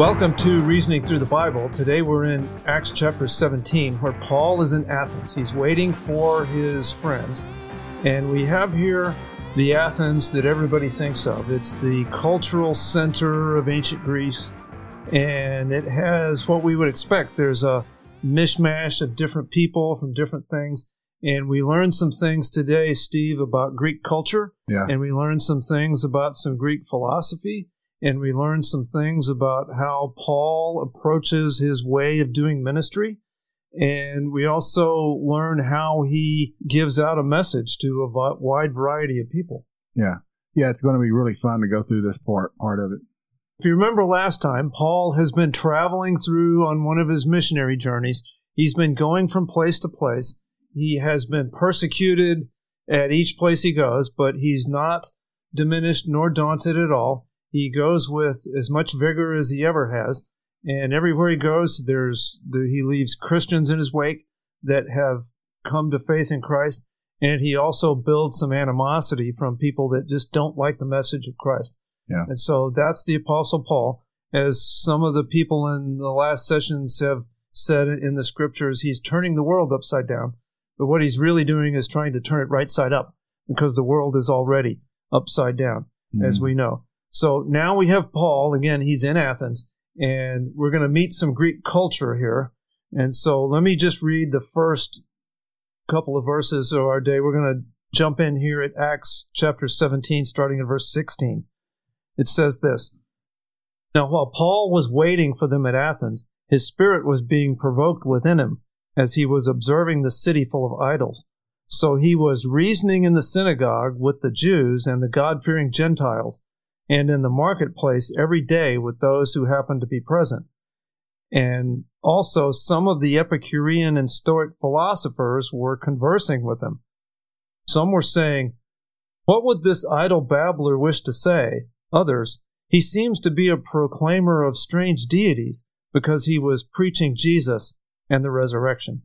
Welcome to Reasoning Through the Bible. Today we're in Acts chapter 17, where Paul is in Athens. He's waiting for his friends. And we have here the Athens that everybody thinks of. It's the cultural center of ancient Greece, and it has what we would expect. There's a mishmash of different people from different things. And we learned some things today, Steve, about Greek culture. Yeah. And we learned some things about some Greek philosophy and we learn some things about how Paul approaches his way of doing ministry. And we also learn how he gives out a message to a wide variety of people. Yeah. Yeah, it's going to be really fun to go through this part part of it. If you remember last time, Paul has been traveling through on one of his missionary journeys. He's been going from place to place. He has been persecuted at each place he goes, but he's not diminished nor daunted at all. He goes with as much vigor as he ever has, and everywhere he goes, there's there, he leaves Christians in his wake that have come to faith in Christ, and he also builds some animosity from people that just don't like the message of Christ. Yeah. And so that's the Apostle Paul, as some of the people in the last sessions have said in the scriptures, he's turning the world upside down. But what he's really doing is trying to turn it right side up because the world is already upside down, mm. as we know. So now we have Paul. Again, he's in Athens, and we're going to meet some Greek culture here. And so let me just read the first couple of verses of our day. We're going to jump in here at Acts chapter 17, starting at verse 16. It says this Now, while Paul was waiting for them at Athens, his spirit was being provoked within him as he was observing the city full of idols. So he was reasoning in the synagogue with the Jews and the God fearing Gentiles and in the marketplace every day with those who happened to be present. And also, some of the Epicurean and Stoic philosophers were conversing with him. Some were saying, What would this idle babbler wish to say? Others, He seems to be a proclaimer of strange deities because he was preaching Jesus and the resurrection.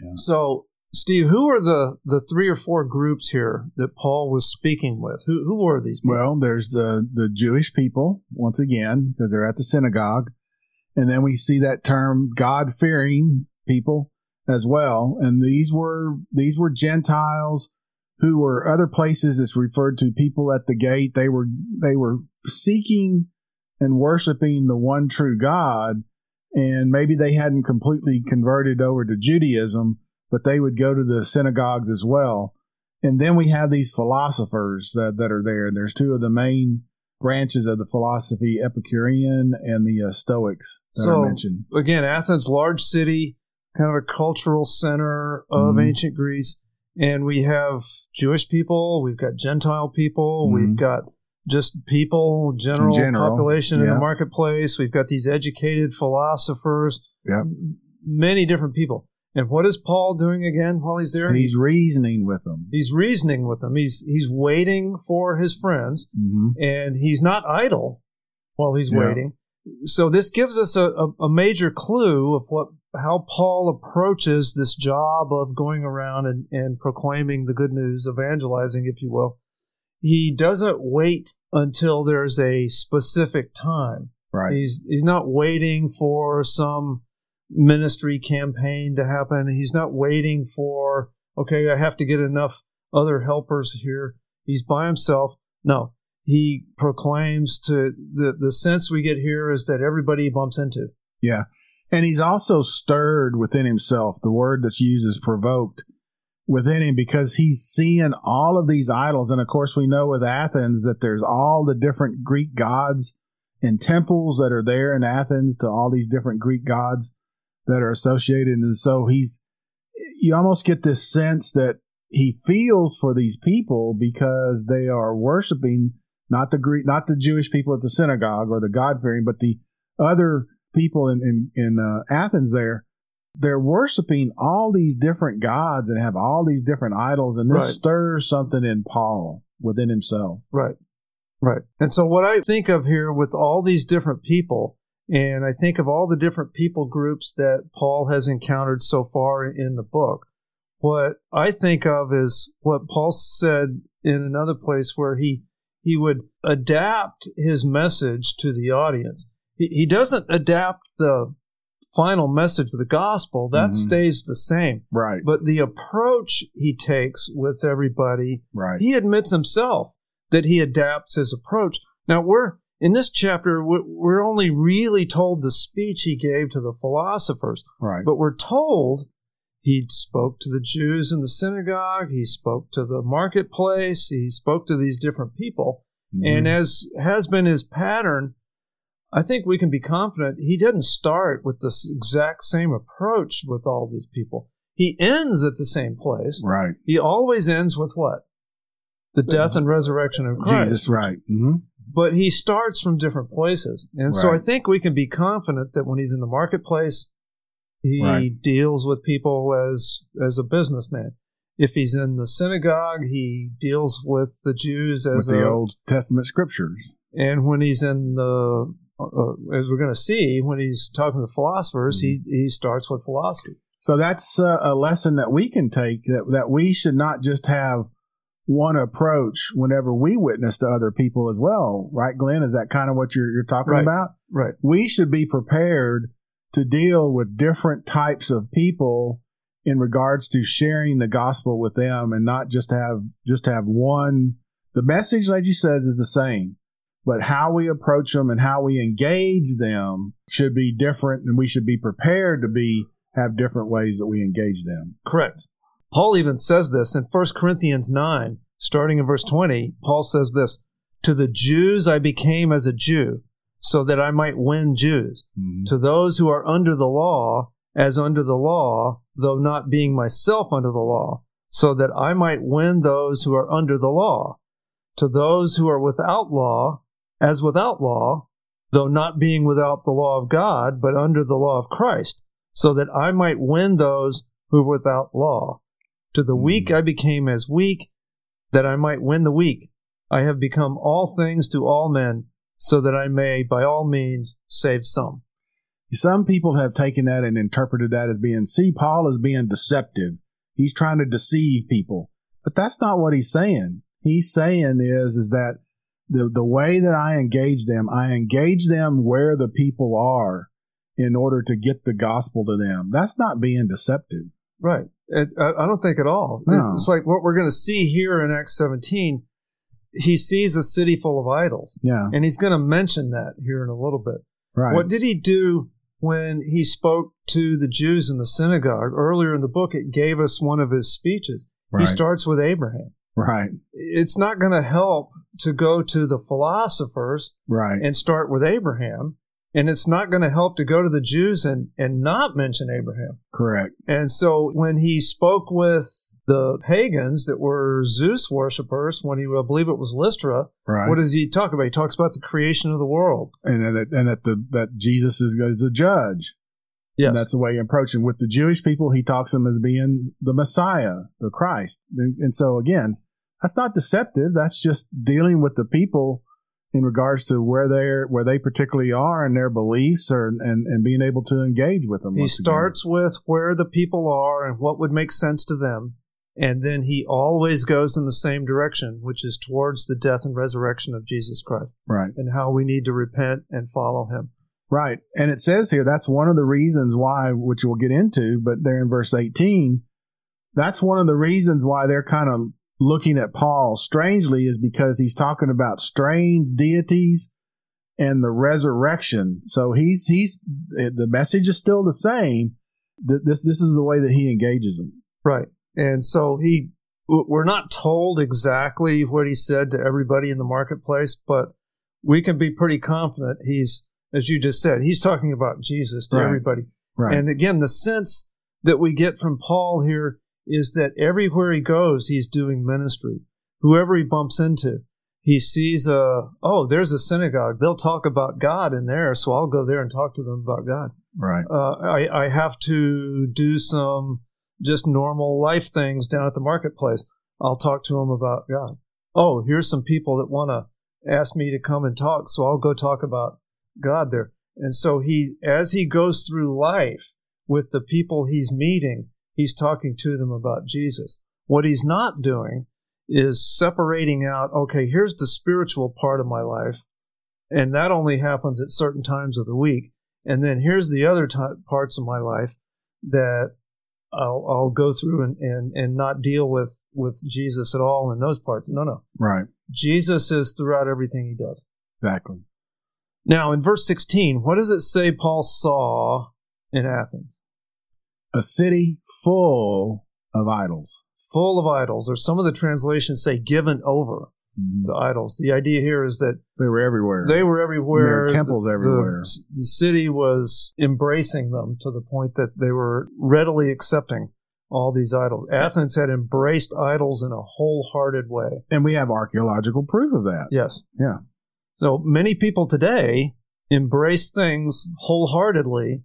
Yeah. So Steve, who are the, the three or four groups here that Paul was speaking with? Who, who were these people? Well, there's the, the Jewish people, once again, because they're at the synagogue. And then we see that term God fearing people as well. And these were, these were Gentiles who were other places that's referred to people at the gate. They were, they were seeking and worshiping the one true God. And maybe they hadn't completely converted over to Judaism but they would go to the synagogues as well. And then we have these philosophers that, that are there. There's two of the main branches of the philosophy, Epicurean and the uh, Stoics that so, I mentioned. Again, Athens, large city, kind of a cultural center of mm-hmm. ancient Greece. And we have Jewish people, we've got Gentile people, mm-hmm. we've got just people, general, general population yeah. in the marketplace. We've got these educated philosophers, yep. many different people. And what is Paul doing again while he's there? He's reasoning with them. He's reasoning with them. He's he's waiting for his friends, mm-hmm. and he's not idle while he's yeah. waiting. So this gives us a, a, a, major clue of what how Paul approaches this job of going around and, and proclaiming the good news, evangelizing, if you will. He doesn't wait until there's a specific time. Right. He's he's not waiting for some ministry campaign to happen. He's not waiting for, okay, I have to get enough other helpers here. He's by himself. No, he proclaims to the, the sense we get here is that everybody bumps into. Yeah. And he's also stirred within himself. The word that's used is provoked within him because he's seeing all of these idols. And of course, we know with Athens that there's all the different Greek gods and temples that are there in Athens to all these different Greek gods that are associated. And so he's, you almost get this sense that he feels for these people because they are worshiping not the Greek, not the Jewish people at the synagogue or the God fearing, but the other people in in, in uh, Athens there. They're worshiping all these different gods and have all these different idols, and this right. stirs something in Paul within himself. Right, right. And so, what I think of here with all these different people And I think of all the different people groups that Paul has encountered so far in the book. What I think of is what Paul said in another place where he he would adapt his message to the audience. He, he doesn't adapt the final message of the gospel, that mm-hmm. stays the same. Right. But the approach he takes with everybody, right. he admits himself that he adapts his approach. Now we're in this chapter, we're only really told the speech he gave to the philosophers. Right. But we're told he spoke to the Jews in the synagogue, he spoke to the marketplace, he spoke to these different people. Mm-hmm. And as has been his pattern, I think we can be confident he didn't start with this exact same approach with all these people. He ends at the same place. Right. He always ends with what? The death and resurrection of Christ. Jesus, right. Mm-hmm. But he starts from different places. And right. so I think we can be confident that when he's in the marketplace, he right. deals with people as as a businessman. If he's in the synagogue, he deals with the Jews as with the a, Old Testament scriptures. And when he's in the uh, as we're going to see when he's talking to philosophers, mm-hmm. he he starts with philosophy. So that's uh, a lesson that we can take that that we should not just have one approach whenever we witness to other people as well, right, Glenn? Is that kind of what you're you're talking right. about? Right. We should be prepared to deal with different types of people in regards to sharing the gospel with them, and not just have just have one. The message, like you says, is the same but how we approach them and how we engage them should be different and we should be prepared to be have different ways that we engage them. Correct. Paul even says this in 1 corinthians 9 starting in verse 20 paul says this to the jews i became as a jew so that i might win jews. Mm-hmm. to those who are under the law as under the law though not being myself under the law so that i might win those who are under the law. To those who are without law as without law, though not being without the law of God, but under the law of Christ, so that I might win those who were without law. To the hmm. weak I became as weak, that I might win the weak. I have become all things to all men, so that I may by all means save some. Some people have taken that and interpreted that as being, see, Paul is being deceptive. He's trying to deceive people. But that's not what he's saying. He's saying is, is that the the way that I engage them, I engage them where the people are in order to get the gospel to them. That's not being deceptive. Right. It, I don't think at all. No. It's like what we're going to see here in Acts 17. He sees a city full of idols. Yeah. And he's going to mention that here in a little bit. Right. What did he do when he spoke to the Jews in the synagogue? Earlier in the book, it gave us one of his speeches. Right. He starts with Abraham. Right. It's not going to help to go to the philosophers right. and start with Abraham. And it's not going to help to go to the Jews and, and not mention Abraham. Correct. And so when he spoke with the pagans that were Zeus worshippers, when he, I believe it was Lystra, right. what does he talk about? He talks about the creation of the world. And that, and that, the, that Jesus is, is a judge. Yes. And that's the way he approached him. With the Jewish people, he talks them as being the Messiah, the Christ. And, and so again, that's not deceptive. That's just dealing with the people in regards to where they're where they particularly are and their beliefs or and, and being able to engage with them. He starts again. with where the people are and what would make sense to them. And then he always goes in the same direction, which is towards the death and resurrection of Jesus Christ. Right. And how we need to repent and follow him. Right. And it says here that's one of the reasons why, which we'll get into, but there in verse 18, that's one of the reasons why they're kind of looking at Paul strangely is because he's talking about strange deities and the resurrection. So he's he's the message is still the same. This this is the way that he engages them. Right. And so he we're not told exactly what he said to everybody in the marketplace, but we can be pretty confident he's as you just said, he's talking about Jesus to right. everybody. Right. And again, the sense that we get from Paul here is that everywhere he goes, he's doing ministry. Whoever he bumps into, he sees a, oh, there's a synagogue. They'll talk about God in there, so I'll go there and talk to them about God. Right. Uh, I, I have to do some just normal life things down at the marketplace. I'll talk to them about God. Oh, here's some people that want to ask me to come and talk, so I'll go talk about God there. And so he, as he goes through life with the people he's meeting, he's talking to them about Jesus. What he's not doing is separating out, okay, here's the spiritual part of my life, and that only happens at certain times of the week. And then here's the other t- parts of my life that I'll, I'll go through and, and, and not deal with, with Jesus at all in those parts. No, no. Right. Jesus is throughout everything he does. Exactly. Now, in verse 16, what does it say Paul saw in Athens? A city full of idols. Full of idols, or some of the translations say given over Mhm. to idols. The idea here is that They were everywhere. they were everywhere. There are temples The- everywhere. The, the city was embracing them to the point that they were readily accepting all these idols. Athens had embraced idols in a wholehearted way. and we have archaeological proof of that. Yes. Yeah. So many people today embrace things wholeheartedly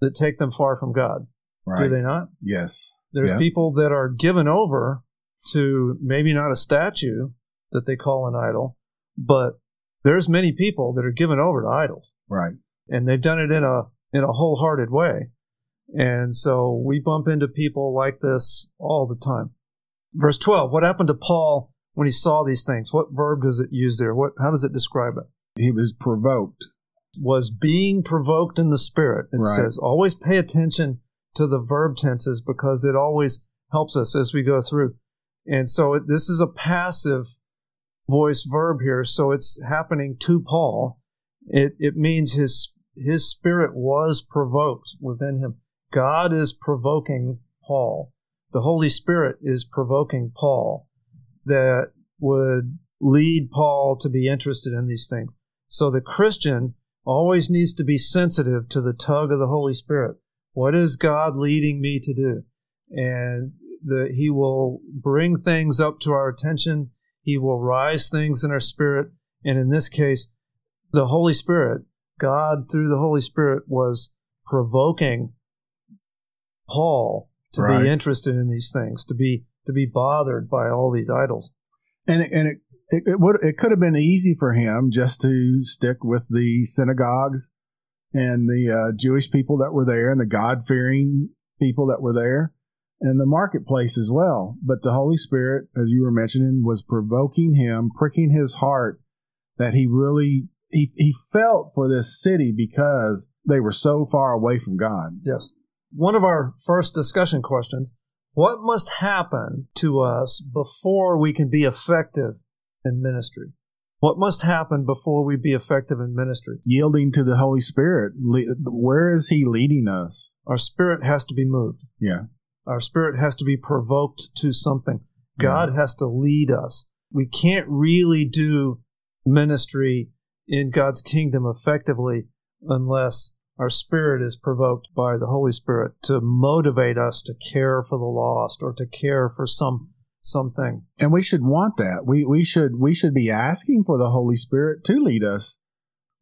that take them far from God. Right. Do they not? Yes. There's Yeah. people that are given over to maybe not a statue that they call an idol, but there's many people that are given over to idols, Right. and they've done it in a in a wholehearted way. And so we bump into people like this all the time. Verse 12, what happened to Paul when he saw these things? What verb does it use there? What how does it describe it? He was provoked. was being provoked in the spirit. It Right. says always pay attention to the verb tenses because it always helps us as we go through. And so it, this is a passive voice verb here, so it's happening to Paul. It it means his his spirit was provoked within him. God is provoking Paul. The Holy Spirit is provoking Paul that would lead Paul to be interested in these things. So the Christian always needs to be sensitive to the tug of the Holy Spirit. What is God leading me to do? And the, He will bring things up to our attention. He will rise things in our spirit. And in this case, the Holy Spirit, God through the Holy Spirit was provoking Paul to Right. be interested in these things, to be to be bothered by all these idols. And it, and it it, it would it could have been easy for him just to stick with the synagogues and the uh, Jewish people that were there and the God fearing people that were there and the marketplace as well. But the Holy Spirit, as you were mentioning, was provoking him, pricking his heart that he really he, he felt for this city because they were so far away from God. Yes. One of our first discussion questions what must happen to us before we can be effective in ministry? What must happen before we be effective in ministry? Yielding to the Holy Spirit, where is He leading us? Our spirit has to be moved. Yeah, Our spirit has to be provoked to something. God has to lead us. We can't really do ministry in God's kingdom effectively unless our spirit is provoked by the Holy Spirit to motivate us to care for the lost or to care for some something. and we should want that. We we should we should be asking for the Holy Spirit to lead us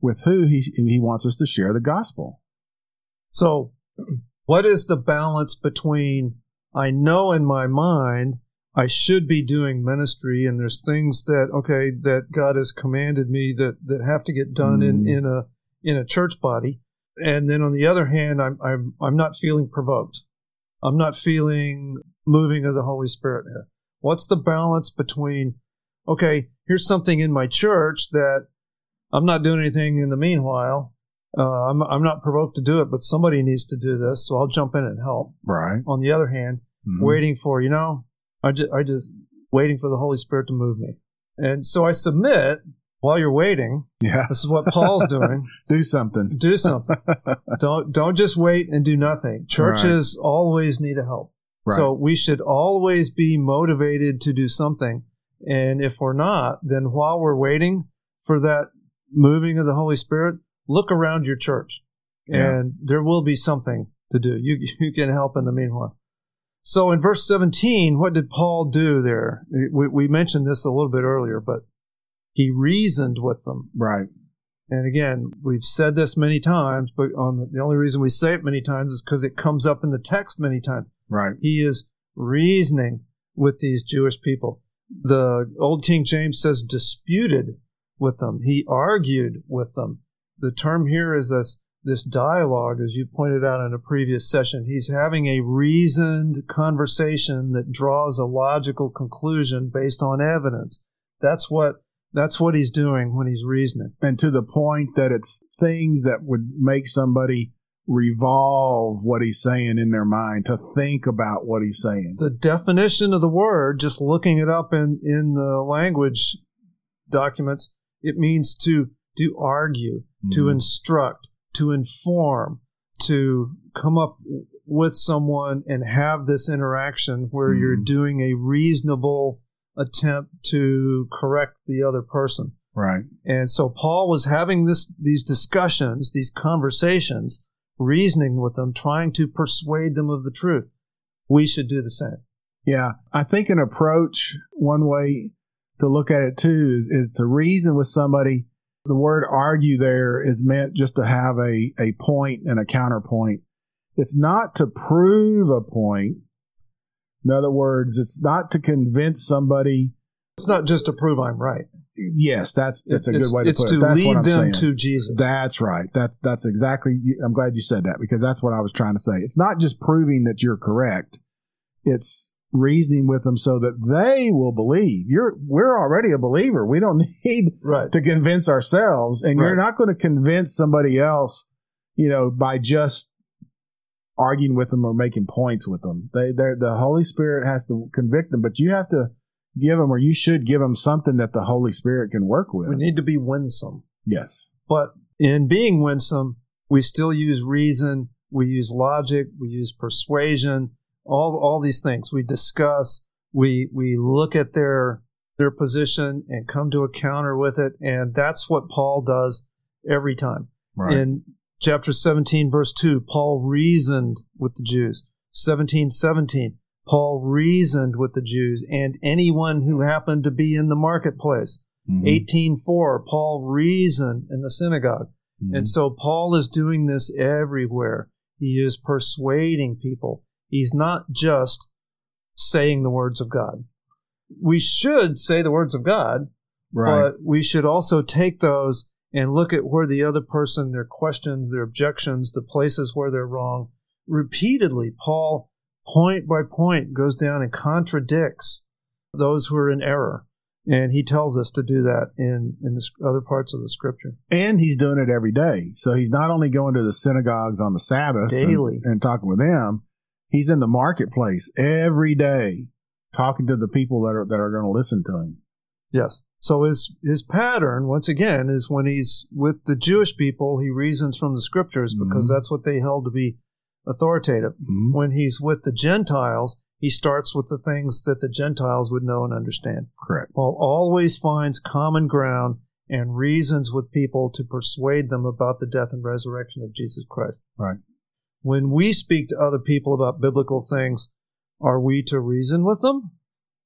with who He He wants us to share the gospel. So, what is the balance between I know in my mind I should be doing ministry and there's things that okay that God has commanded me that that have to get done in Mm. in a in a church body and then on the other hand I'm I'm I'm not feeling provoked. I'm not feeling moving of the Holy Spirit here. What's the balance between okay, here's something in my church that I'm not doing anything in the meanwhile uh, I'm, I'm not provoked to do it, but somebody needs to do this, so I'll jump in and help. Right. On the other hand, Mhm. waiting for, you know, I just, I just waiting for the Holy Spirit to move me. And so I submit while you're waiting. Yeah. This is what Paul's doing. Do something. Do something. don't, don't just wait and do nothing. Churches always need a help. Right. So we should always be motivated to do something. And if we're not, then while we're waiting for that moving of the Holy Spirit, look around your church Yeah. and there will be something to do. You, you can help in the meanwhile. So in verse 17, what did Paul do there? We, we mentioned this a little bit earlier, but he reasoned with them. Right. And again, we've said this many times, but on the, the only reason we say it many times is because it comes up in the text many times. Right. He is reasoning with these Jewish people. The Old King James says disputed with them. He argued with them. the term here is this this dialogue, as you pointed out in a previous session. He's having a reasoned conversation that draws a logical conclusion based on evidence. That's what that's what he's doing when he's reasoning. And to the point that it's things that would make somebody revolve what he's saying in their mind, to think about what he's saying. The definition of the word, just looking it up in, in the language documents, it means to to argue, mm-hmm. to instruct, to inform, to come up with someone and have this interaction where mm-hmm. you're doing a reasonable attempt to correct the other person. Right. And so Paul was having this these discussions, these conversations, reasoning with them, trying to persuade them of the truth. We should do the same. Yeah. I think an approach, one way to look at it too, is, is to reason with somebody. The word argue there is meant just to have a, a point and a counterpoint. It's not to prove a point, in other words, it's not to convince somebody. It's not just to prove I'm right. Yes, that's that's a it's, good way to it's to. That's lead them saying. to Jesus. That's right. That's that's exactly. I'm glad you said that because that's what I was trying to say. It's not just proving that you're correct. It's reasoning with them so that they will believe. You're we're already a believer. We don't need right. to convince ourselves, and Right. you're not going to convince somebody else, you know, by just arguing with them or making points with them. They they the Holy Spirit has to convict them, but you have to give them or you should give them something that the Holy Spirit can work with. we need to be winsome. yes. But in being winsome, we still use reason, we use logic, we use persuasion, all all these things. We discuss, we we look at their their position and come to a counter with it, and that's what Paul does every time. Right. In chapter 17, verse 2, Paul reasoned with the Jews. 17, 17, Paul reasoned with the Jews and anyone who happened to be in the marketplace. Mhm. 18.4, Paul reasoned in the synagogue. Mhm. And so Paul is doing this everywhere. He is persuading people. He's not just saying the words of God. We should say the words of God, right. but we should also take those and look at where the other person, their questions, their objections, the places where they're wrong. Repeatedly, Paul, point by point, goes down and contradicts those who are in error. And he tells us to do that in, in the other parts of the scripture. and he's doing it every day. So he's not only going to the synagogues on the Sabbath and- Daily. and, talking with them, he's in the marketplace every day talking to the people that are that are going to listen to him. Yes. So his his pattern, once again, is when he's with the Jewish people, he reasons from the scriptures because Mhm. that's what they held to be authoritative. Mhm. When he's with the Gentiles, he starts with the things that the Gentiles would know and understand. Correct. Paul always finds common ground and reasons with people to persuade them about the death and resurrection of Jesus Christ. Right. When we speak to other people about biblical things, are we to reason with them?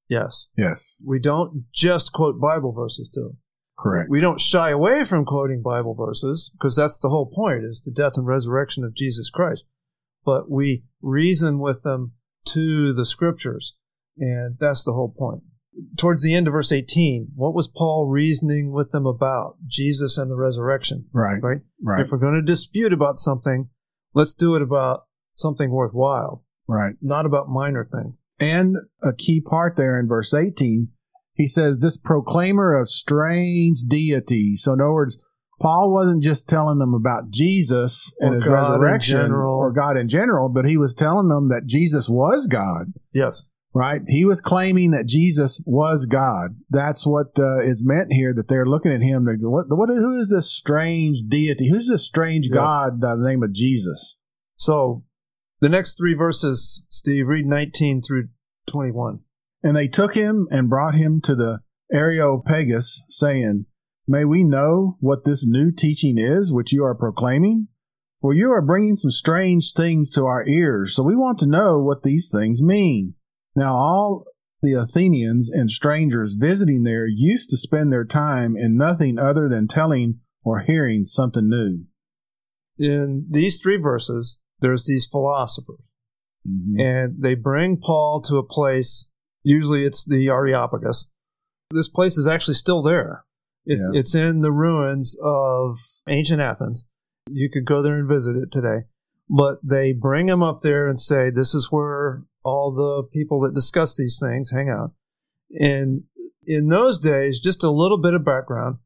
Yes. Yes. We don't just quote Bible verses to them. Correct. We don't shy away from quoting Bible verses because that's the whole point is the death and resurrection of Jesus Christ. But we reason with them to the scriptures. And that's the whole point. Towards the end of verse 18, what was Paul reasoning with them about? Jesus and the resurrection, Right. right? Right. If we're going to dispute about something, let's do it about something worthwhile, Right. not about minor things. And a key part there in verse 18, he says, This proclaimer of strange deity. So, in other words, Paul wasn't just telling them about Jesus and Or his God resurrection or God in general, but he was telling them that Jesus was God, Yes. right? He was claiming that Jesus was God. That's what uh, is meant here, that they're looking at him. They go, what, what, who is this strange deity? Who's this strange Yes. God by the name of Jesus? So the next three verses, Steve, read 19 through 21. And they took him and brought him to the Areopagus, saying, May we know what this new teaching is which you are proclaiming? For you are bringing some strange things to our ears, so we want to know what these things mean. Now, all the Athenians and strangers visiting there used to spend their time in nothing other than telling or hearing something new. In these three verses, there's these philosophers, Mhm. and they bring Paul to a place, usually it's the Areopagus. This place is actually still there. It's Yeah. it's in the ruins of ancient Athens. You could go there and visit it today. But they bring him up there and say, "This is where all the people that discuss these things hang out." And in those days, just a little bit of background.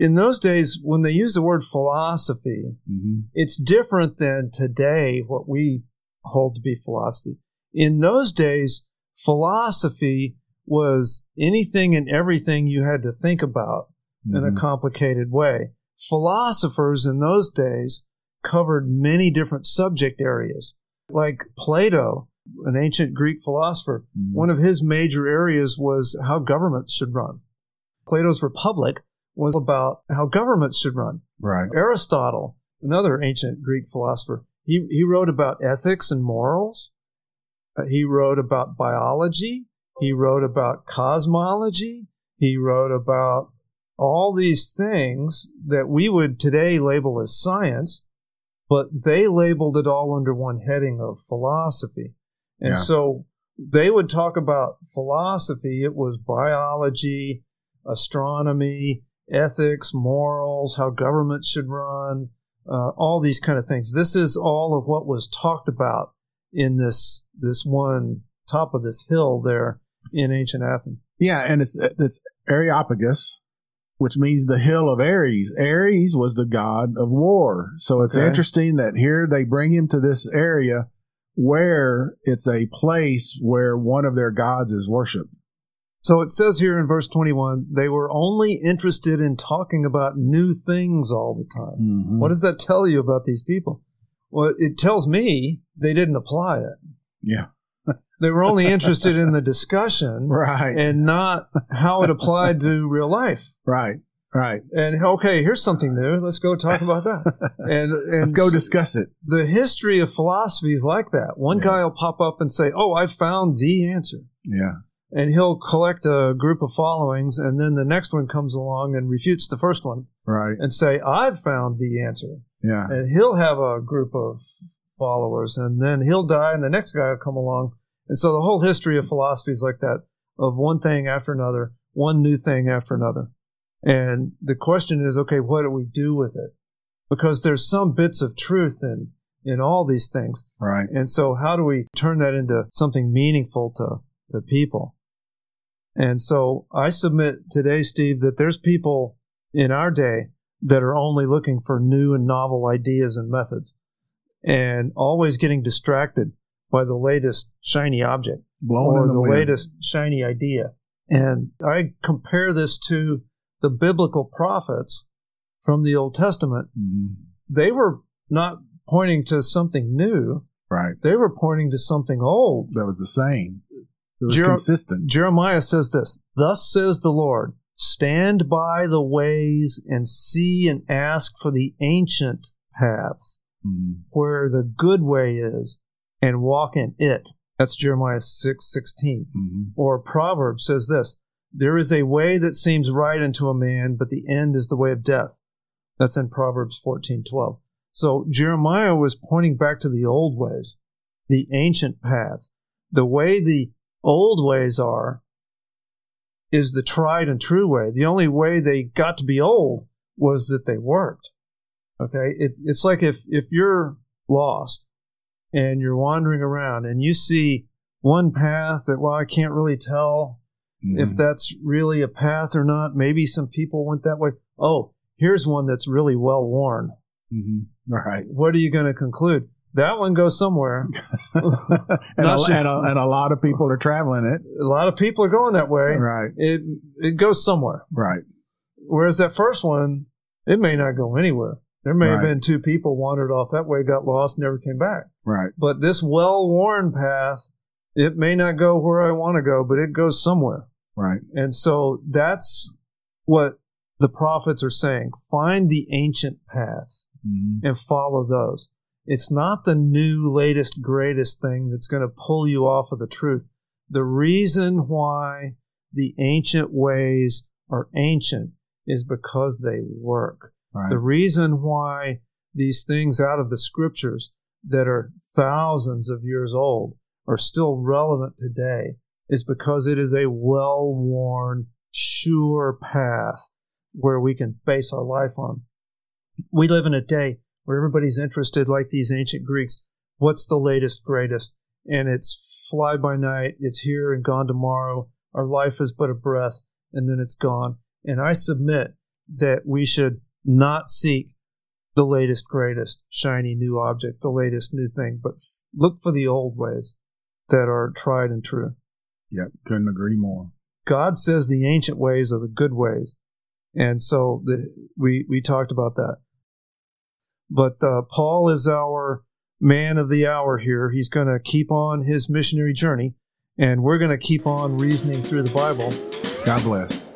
In those days, when they use the word philosophy, hmm it's different than today what we hold to be philosophy. In those days, philosophy was anything and everything you had to think about in Mm-hmm. a complicated way. Philosophers in those days covered many different subject areas. Like Plato, an ancient Greek philosopher, Mhm. one of his major areas was how governments should run. Plato's Republic was about how governments should run. Right. Aristotle, another ancient Greek philosopher, he, he wrote about ethics and morals. Uh, he wrote about biology. He wrote about cosmology. He wrote about all these things that we would today label as science, but they labeled it all under one heading of philosophy. And Yeah. so they would talk about philosophy. It was biology, astronomy, ethics, morals, how government should run, uh, all these kind of things. This is all of what was talked about in this this one top of this hill there in ancient Athens. Yeah, and it's it's Areopagus, which means the hill of Ares. Ares was the god of war. So it's Okay. interesting that here they bring him to this area where it's a place where one of their gods is worshipped. So it says here in verse 21, they were only interested in talking about new things all the time. Mm-hmm. What does that tell you about these people? Well, it tells me they didn't apply it. Yeah. They were only interested in the discussion Right. and not how it applied to real life. right. Right. And okay, here's something new. Let's go talk about that. And, and Let's go discuss it. the history of philosophy is like that. One Yeah. guy will pop up and say, "Oh, I found the answer," Yeah. And he'll collect a group of followings, and then the next one comes along and refutes the first one Right. and say, "I've found the answer," Yeah. and he'll have a group of followers, and then he'll die, and the next guy will come along, and so the whole history of philosophy is like that of one thing after another, one new thing after another. And the question is, okay, what do we do with it? Because there's some bits of truth in in all these things. Right. And so how do we turn that into something meaningful to, to people? And so I submit today, Steve, that there's people in our day that are only looking for new and novel ideas and methods and always getting distracted by the latest shiny object Blowing or the, the, latest shiny idea. And I compare this to the biblical prophets from the Old Testament. Mhm. They were not pointing to something new, Right. they were pointing to something old. That was the same. It was Jer- consistent. Jeremiah says this Thus says the Lord, stand by the ways and see and ask for the ancient paths Mhm. where the good way is and walk in it. That's Jeremiah six sixteen. Mhm. Or Proverbs says this There is a way that seems right unto a man, but the end is the way of death. That's in Proverbs fourteen twelve. So Jeremiah was pointing back to the old ways, the ancient paths. The way the old ways are is the tried and true way. The only way they got to be old was that they worked. Okay? It, it's like if, if you're lost and you're wandering around and you see one path that, well, I can't really tell if Mhm. that's really a path or not. Maybe some people went that way. Oh, here's one that's really well worn. Mhm. Right. What are you going to conclude? That one goes somewhere. and, a, and, a, and a lot of people are traveling it. A lot of people are going that way. Right. It it goes somewhere. Right. Whereas that first one, it may not go anywhere. There may have been two people wandered off that way, got lost, never came back. Right. But this well worn path, it may not go where I want to go, but it goes somewhere. Right. And so that's what the prophets are saying. Find the ancient paths Mhm. and follow those. It's not the new, latest, greatest thing that's going to pull you off of the truth. The reason why the ancient ways are ancient is because they work. Right. The reason why these things out of the scriptures that are thousands of years old are still relevant today is because it is a well worn, sure path where we can base our life on. We live in a day where everybody's interested, like these ancient Greeks. What's the latest, greatest? And it's fly by night. It's here and gone tomorrow. Our life is but a breath and then it's gone. And I submit that we should not seek the latest, greatest, shiny new object, the latest new thing, but look for the old ways that are tried and true. Yep, couldn't agree more. God says the ancient ways are the good ways. And so the, we, we talked about that. But uh, Paul is our man of the hour here. He's going to keep on his missionary journey, and we're going to keep on reasoning through the Bible. God bless.